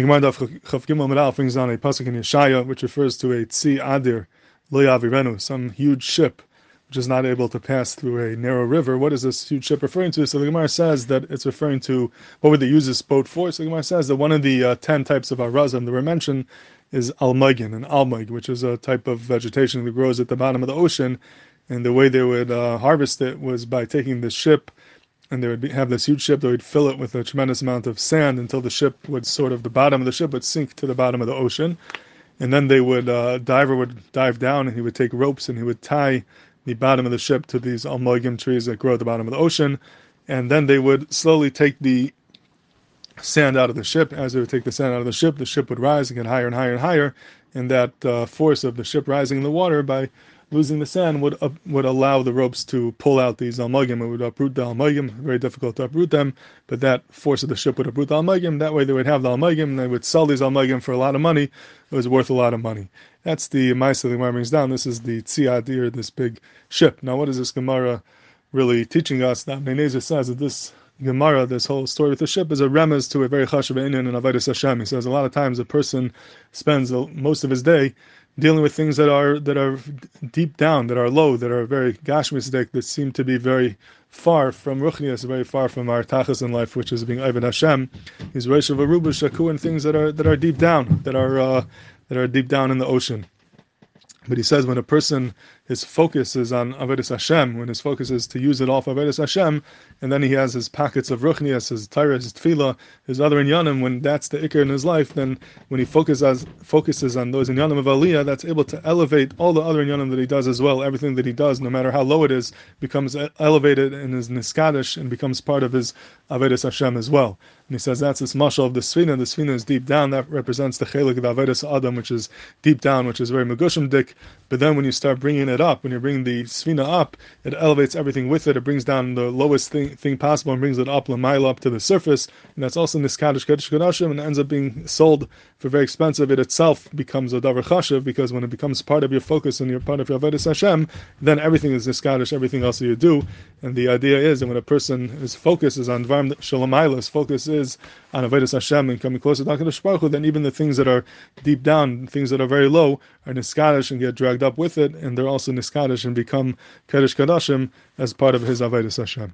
The Gemara Daf Chav Gimel Meral brings down a pasuk in Yeshaya, which refers to a Tzi Adir Lo Yavirenu, some huge ship which is not able to pass through a narrow river. What is this huge ship referring to? So the Gemara says that it's referring to what would they use this boat for? So the Gemara says that one of the uh, ten types of arazim that were mentioned is almagin, an almag, which is a type of vegetation that grows at the bottom of the ocean. And the way they would uh, harvest it was by taking the ship and they would be, have this huge ship. They would fill it with a tremendous amount of sand until the ship would sort of the bottom of the ship would sink to the bottom of the ocean, and then they would uh, diver would dive down and he would take ropes and he would tie the bottom of the ship to these almogim trees that grow at the bottom of the ocean, and then they would slowly take the sand out of the ship. As they would take the sand out of the ship, the ship would rise and get higher and higher and higher, and that uh, force of the ship rising in the water by losing the sand would uh, would allow the ropes to pull out these almagim. It would uproot the almagim. Very difficult to uproot them, but that force of the ship would uproot the almagim. That way, they would have the almagim. They would sell these almagim for a lot of money. It was worth a lot of money. That's the Maisa the Gemara brings down. This is the Tziadir, this big ship. Now, what is this Gemara really teaching us? That Avnei Nezer says that this Gemara, this whole story with the ship, is a remez to a very chashav inyan and avodas Hashem. He says a lot of times a person spends most of his day dealing with things that are that are deep down, that are low, that are very gashmisdik, that seem to be very far from ruchnias, very far from our tachlis in life, which is being Ivan Hashem. He's Rosh of Aruba Shaku and things that are that are deep down, that are uh, that are deep down in the ocean. But he says when a person his focus is on Avodas Hashem, when his focus is to use it off Avodas Hashem, and then he has his packets of Ruchnias, his Torah, his Tefillah, his other Inyanim, when that's the Iker in his life, then when he focuses, focuses on those Inyanim of Aliyah, that's able to elevate all the other Inyanim that he does as well. Everything that he does, no matter how low it is, becomes elevated and is Niskadish and becomes part of his Avodas Hashem as well. And he says that's this mashal of the Sfina. The Sfina is deep down. That represents the Chelik of Avodas Adam, which is deep down, which is very Megushim dik. But then when you start bringing it up, when you bring the Sfina up, it elevates everything with it. It brings down the lowest thing, thing possible and brings it up mile up to the surface. And that's also Niskadish Kaddish Kadashim and ends up being sold for very expensive. It itself becomes a Davar Chashiv because when it becomes part of your focus and you're part of your Avodas Hashem, then everything is Niskadish, everything else that you do. And the idea is that when a person, focus is on Dvarm Shalom focus is on Avodas Hashem and coming closer to HaKadosh Baruch Hu, then even the things that are deep down, things that are very low, are Niskadish and get dragged up with it, and they're also Niskadish and become Kaddish Kadashim as part of his Avodah Hashem.